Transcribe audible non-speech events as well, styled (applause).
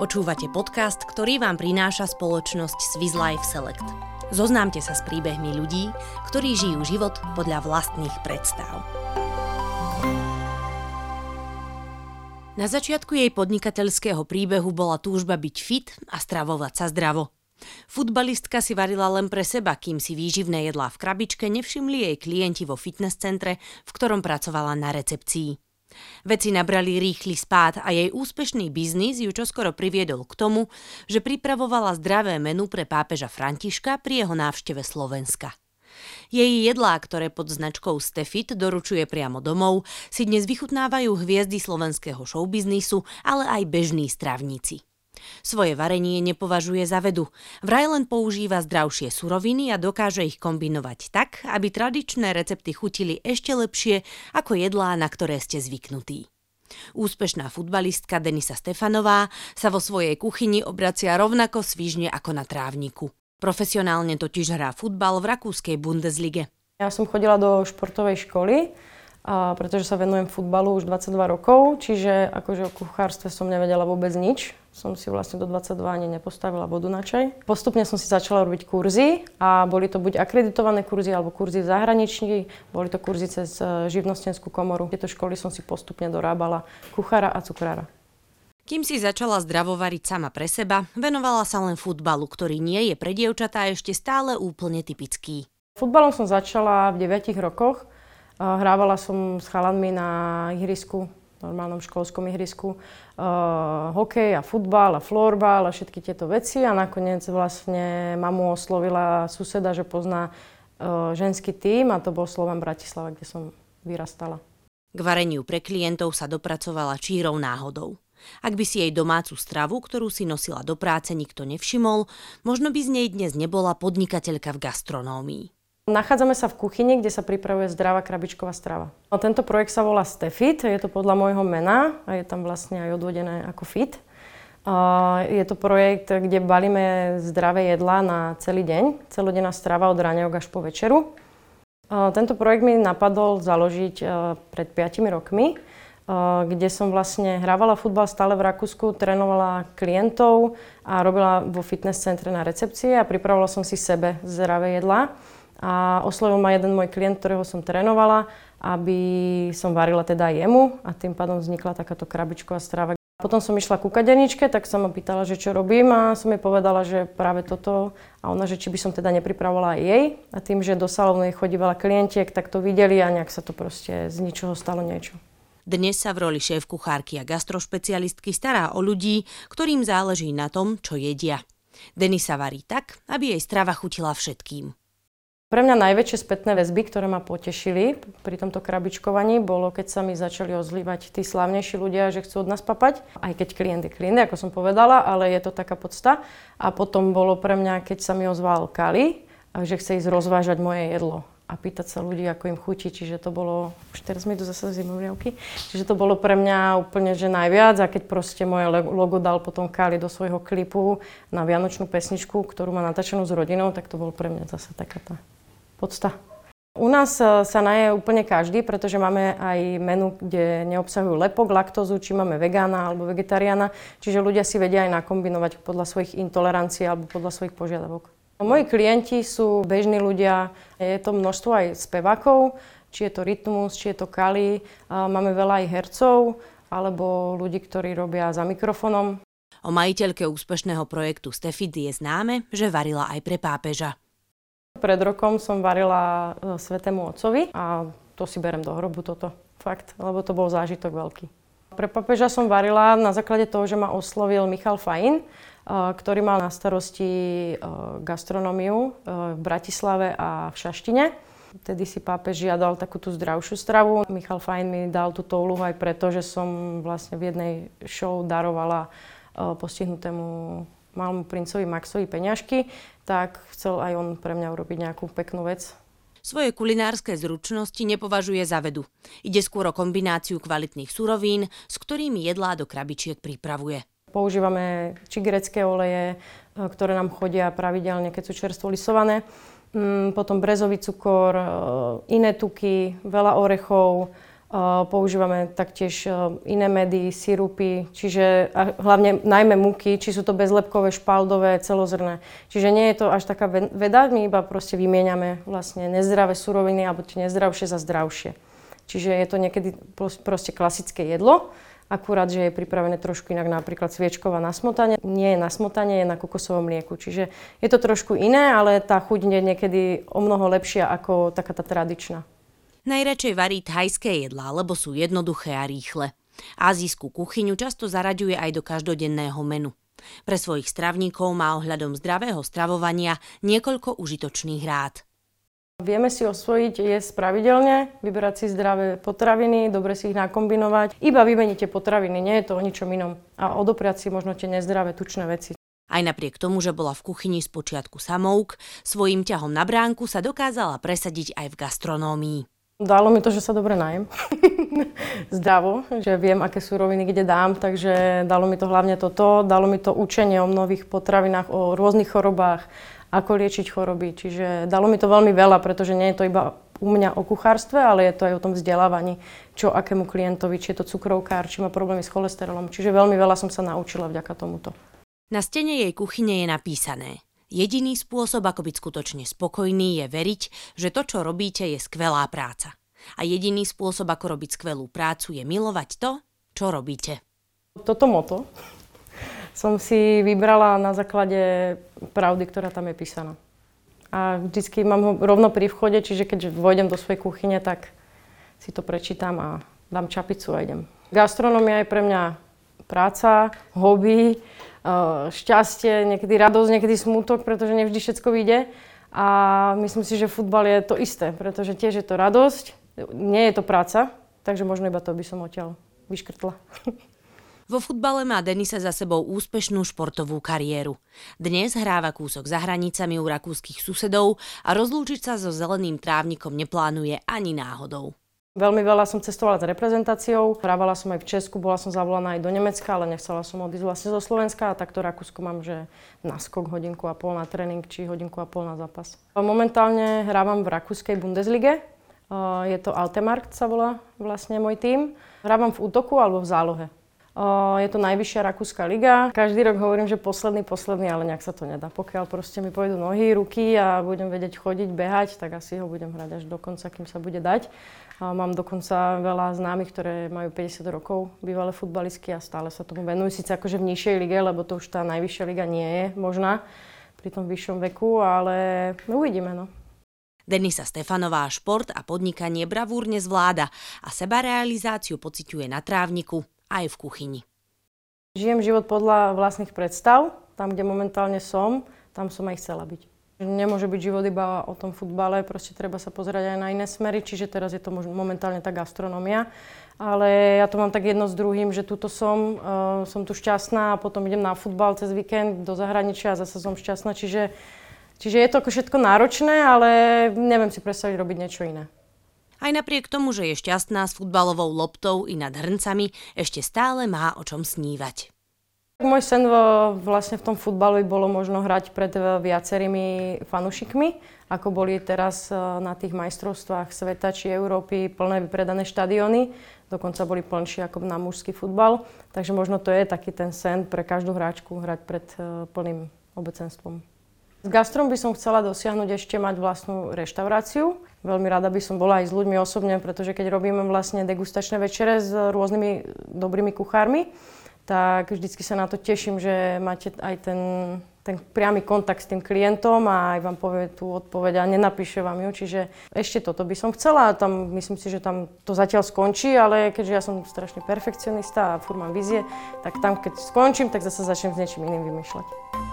Počúvate podcast, ktorý vám prináša spoločnosť Swiss Life Select. Zoznámte sa s príbehmi ľudí, ktorí žijú život podľa vlastných predstav. Na začiatku jej podnikateľského príbehu bola túžba byť fit a stravovať sa zdravo. Futbalistka si varila len pre seba, kým si výživné jedlá v krabičke nevšimli jej klienti vo fitness centre, v ktorom pracovala na recepcii. Veci nabrali rýchly spád a jej úspešný biznis ju čoskoro priviedol k tomu, že pripravovala zdravé menu pre pápeža Františka pri jeho návšteve Slovenska. Jej jedlá, ktoré pod značkou Stefit doručuje priamo domov, si dnes vychutnávajú hviezdy slovenského showbiznisu, ale aj bežní stravníci. Svoje varenie nepovažuje za vedu. Vraj len používa zdravšie suroviny a dokáže ich kombinovať tak, aby tradičné recepty chutili ešte lepšie ako jedlá, na ktoré ste zvyknutí. Úspešná futbalistka Denisa Stefanová sa vo svojej kuchyni obracia rovnako svižne ako na trávniku. Profesionálne totiž hrá futbal v rakúskej Bundeslige. Ja som chodila do športovej školy, a pretože sa venujem futbalu už 22 rokov, čiže akože o kuchárstve som nevedela vôbec nič. Som si vlastne do 22 ani nepostavila vodu na čaj. Postupne som si začala robiť kurzy a boli to buď akreditované kurzy alebo kurzy v zahraničí, boli to kurzy cez e, živnostenskú komoru. Tieto školy som si postupne dorábala kuchára a cukrára. Kým si začala zdravovariť sama pre seba, venovala sa len futbalu, ktorý nie je pre dievčatá ešte stále úplne typický. Futbalom som začala v 9 rokoch. Hrávala som s chalanmi na ihrisku, normálnom školskom ihrisku, uh, hokej a futbal a florbal a všetky tieto veci a nakoniec vlastne mamu oslovila suseda, že pozná uh, ženský tím a to bol Slovan Bratislava, kde som vyrastala. K vareniu pre klientov sa dopracovala čírou náhodou. Ak by si jej domácu stravu, ktorú si nosila do práce, nikto nevšimol, možno by z nej dnes nebola podnikateľka v gastronómii. Nachádzame sa v kuchyni, kde sa pripravuje zdravá krabičková strava. A tento projekt sa volá Stefit, je to podľa môjho mena a je tam vlastne aj odvodené ako fit. Je to projekt, kde balíme zdravé jedlá na celý deň, celodenná strava od ráňajok až po večeru. Tento projekt mi napadol založiť pred 5 rokmi, kde som vlastne hrávala futbal stále v Rakúsku, trénovala klientov a robila vo fitness centre na recepcii a pripravovala som si sebe zdravé jedlá. A oslovil ma jeden môj klient, ktorého som trénovala, aby som varila teda jemu a tým pádom vznikla takáto krabičková strava. Potom som išla ku kaderničke, tak sa ma pýtala, že čo robím a som jej povedala, že práve toto a ona, že či by som teda nepripravovala aj jej. A tým, že do salónu chodí veľa klientiek, tak to videli a nejak sa to proste z ničoho stalo niečo. Dnes sa v roli šéf kuchárky a gastrošpecialistky stará o ľudí, ktorým záleží na tom, čo jedia. Denisa varí tak, aby jej strava chutila všetkým. Pre mňa najväčšie spätné väzby, ktoré ma potešili pri tomto krabičkovaní, bolo, keď sa mi začali ozlívať tí slávnejší ľudia, že chcú od nás papať. Aj keď klient je klient, ako som povedala, ale je to taká podsta. A potom bolo pre mňa, keď sa mi ozval Kali, že chce ísť rozvážať moje jedlo a pýtať sa ľudí, ako im chutí. Čiže to bolo, už teraz mi tu zase zimovriavky, čiže to bolo pre mňa úplne, že najviac. A keď proste moje logo dal potom Kali do svojho klipu na vianočnú pesničku, ktorú má natáčanú s rodinou, tak to bol pre mňa zase taká tá podsta. U nás e, sa naje úplne každý, pretože máme aj menu, kde neobsahujú lepok, laktózu, či máme vegána alebo vegetariána, čiže ľudia si vedia aj nakombinovať podľa svojich intolerancií alebo podľa svojich požiadavok. Moji klienti sú bežní ľudia, je to množstvo aj spevákov, či je to rytmus, či je to kali, máme veľa aj hercov alebo ľudí, ktorí robia za mikrofónom. O majiteľke úspešného projektu Stefid je známe, že varila aj pre pápeža. Pred rokom som varila e, Svetému Otcovi a to si berem do hrobu toto. Fakt, lebo to bol zážitok veľký. Pre papeža som varila na základe toho, že ma oslovil Michal Fajn, e, ktorý mal na starosti e, gastronómiu v Bratislave a v Šaštine. Vtedy si pápež žiadal takú tú zdravšiu stravu. Michal Fajn mi dal túto úlohu aj preto, že som vlastne v jednej show darovala postihnutému malému princovi Maxovi peňažky, tak chcel aj on pre mňa urobiť nejakú peknú vec. Svoje kulinárske zručnosti nepovažuje za vedu. Ide skôr o kombináciu kvalitných surovín, s ktorými jedlá do krabičiek pripravuje. Používame či grecké oleje, e, ktoré nám chodia pravidelne, keď sú čerstvo lisované. Mm, potom brezový cukor, e, iné tuky, veľa orechov, Používame taktiež iné medy, sirupy, čiže hlavne najmä muky, či sú to bezlepkové, špaldové, celozrné. Čiže nie je to až taká veda, my iba proste vymieňame vlastne nezdravé suroviny alebo tie nezdravšie za zdravšie. Čiže je to niekedy proste klasické jedlo, akurát, že je pripravené trošku inak, napríklad sviečková na smotanie. Nie je na smotanie, je na kokosovom mlieku. Čiže je to trošku iné, ale tá chuť je niekedy o mnoho lepšia ako taká tá tradičná. Najradšej varí thajské jedlá, lebo sú jednoduché a rýchle. Azijskú kuchyňu často zaraďuje aj do každodenného menu. Pre svojich stravníkov má ohľadom zdravého stravovania niekoľko užitočných rád. Vieme si osvojiť jesť pravidelne, vyberať si zdravé potraviny, dobre si ich nakombinovať. Iba vymeníte potraviny, nie je to o ničom inom. A odopriať si možno tie nezdravé tučné veci. Aj napriek tomu, že bola v kuchyni z počiatku samouk, svojim ťahom na bránku sa dokázala presadiť aj v gastronómii. Dalo mi to, že sa dobre najem. (laughs) Zdravo, že viem, aké súroviny kde dám, takže dalo mi to hlavne toto. Dalo mi to učenie o nových potravinách, o rôznych chorobách, ako liečiť choroby. Čiže dalo mi to veľmi veľa, pretože nie je to iba u mňa o kuchárstve, ale je to aj o tom vzdelávaní, čo akému klientovi, či je to cukrovkár, či má problémy s cholesterolom. Čiže veľmi veľa som sa naučila vďaka tomuto. Na stene jej kuchyne je napísané Jediný spôsob, ako byť skutočne spokojný, je veriť, že to, čo robíte, je skvelá práca. A jediný spôsob, ako robiť skvelú prácu, je milovať to, čo robíte. Toto moto som si vybrala na základe pravdy, ktorá tam je písaná. A vždycky mám ho rovno pri vchode, čiže keď vojdem do svojej kuchyne, tak si to prečítam a dám čapicu a idem. Gastronomia je pre mňa práca, hobby, Eh, šťastie, niekedy radosť, niekedy smútok, pretože nevždy všetko vyjde. A myslím si, že futbal je to isté, pretože tiež je to radosť, nie je to práca, takže možno iba to by som odtiaľ vyškrtla. Vo futbale má Denisa za sebou úspešnú športovú kariéru. Dnes hráva kúsok za hranicami u rakúskych susedov a rozlúčiť sa so zeleným trávnikom neplánuje ani náhodou. Veľmi veľa som cestovala s reprezentáciou, hrávala som aj v Česku, bola som zavolaná aj do Nemecka, ale nechcela som odísť vlastne zo Slovenska a takto Rakúsko mám, že naskok hodinku a pol na tréning či hodinku a pol na zápas. Momentálne hrávam v rakúskej Bundeslige, je to Altemarkt sa volá vlastne môj tým. Hrávam v útoku alebo v zálohe. Je to najvyššia rakúska liga. Každý rok hovorím, že posledný, posledný, ale nejak sa to nedá. Pokiaľ proste mi pôjdu nohy, ruky a budem vedieť chodiť, behať, tak asi ho budem hrať až do konca, kým sa bude dať. Mám dokonca veľa známych, ktoré majú 50 rokov, bývalé futbalistky a stále sa tomu venujú. Sice akože v nižšej lige, lebo to už tá najvyššia liga nie je možná pri tom vyššom veku, ale no uvidíme. No. Denisa Stefanová šport a podnikanie bravúrne zvláda a sebarealizáciu pociťuje na trávniku aj v kuchyni. Žijem život podľa vlastných predstav. Tam, kde momentálne som, tam som aj chcela byť. Nemôže byť život iba o tom futbale, proste treba sa pozerať aj na iné smery, čiže teraz je to momentálne tá gastronomia. Ale ja to mám tak jedno s druhým, že tuto som, uh, som tu šťastná a potom idem na futbal cez víkend do zahraničia a zase som šťastná, čiže, čiže je to ako všetko náročné, ale neviem si predstaviť robiť niečo iné. Aj napriek tomu, že je šťastná s futbalovou loptou i nad hrncami, ešte stále má o čom snívať. Môj sen vlastne v tom futbale bolo možno hrať pred viacerými fanúšikmi, ako boli teraz e, na tých majstrovstvách sveta či Európy plné vypredané štadióny. Dokonca boli plnšie ako na mužský futbal. Takže možno to je taký ten sen pre každú hráčku hrať pred e, plným obecenstvom. S gastrom by som chcela dosiahnuť ešte mať vlastnú reštauráciu. Veľmi rada by som bola aj s ľuďmi osobne, pretože keď robíme vlastne degustačné večere s rôznymi dobrými kuchármi, tak vždycky sa na to teším, že máte aj ten, ten priamy kontakt s tým klientom a aj vám povie tú odpoveď a nenapíše vám ju. Čiže ešte toto by som chcela tam myslím si, že tam to zatiaľ skončí, ale keďže ja som strašne perfekcionista a furt mám vízie, tak tam keď skončím, tak zase začnem s niečím iným vymýšľať.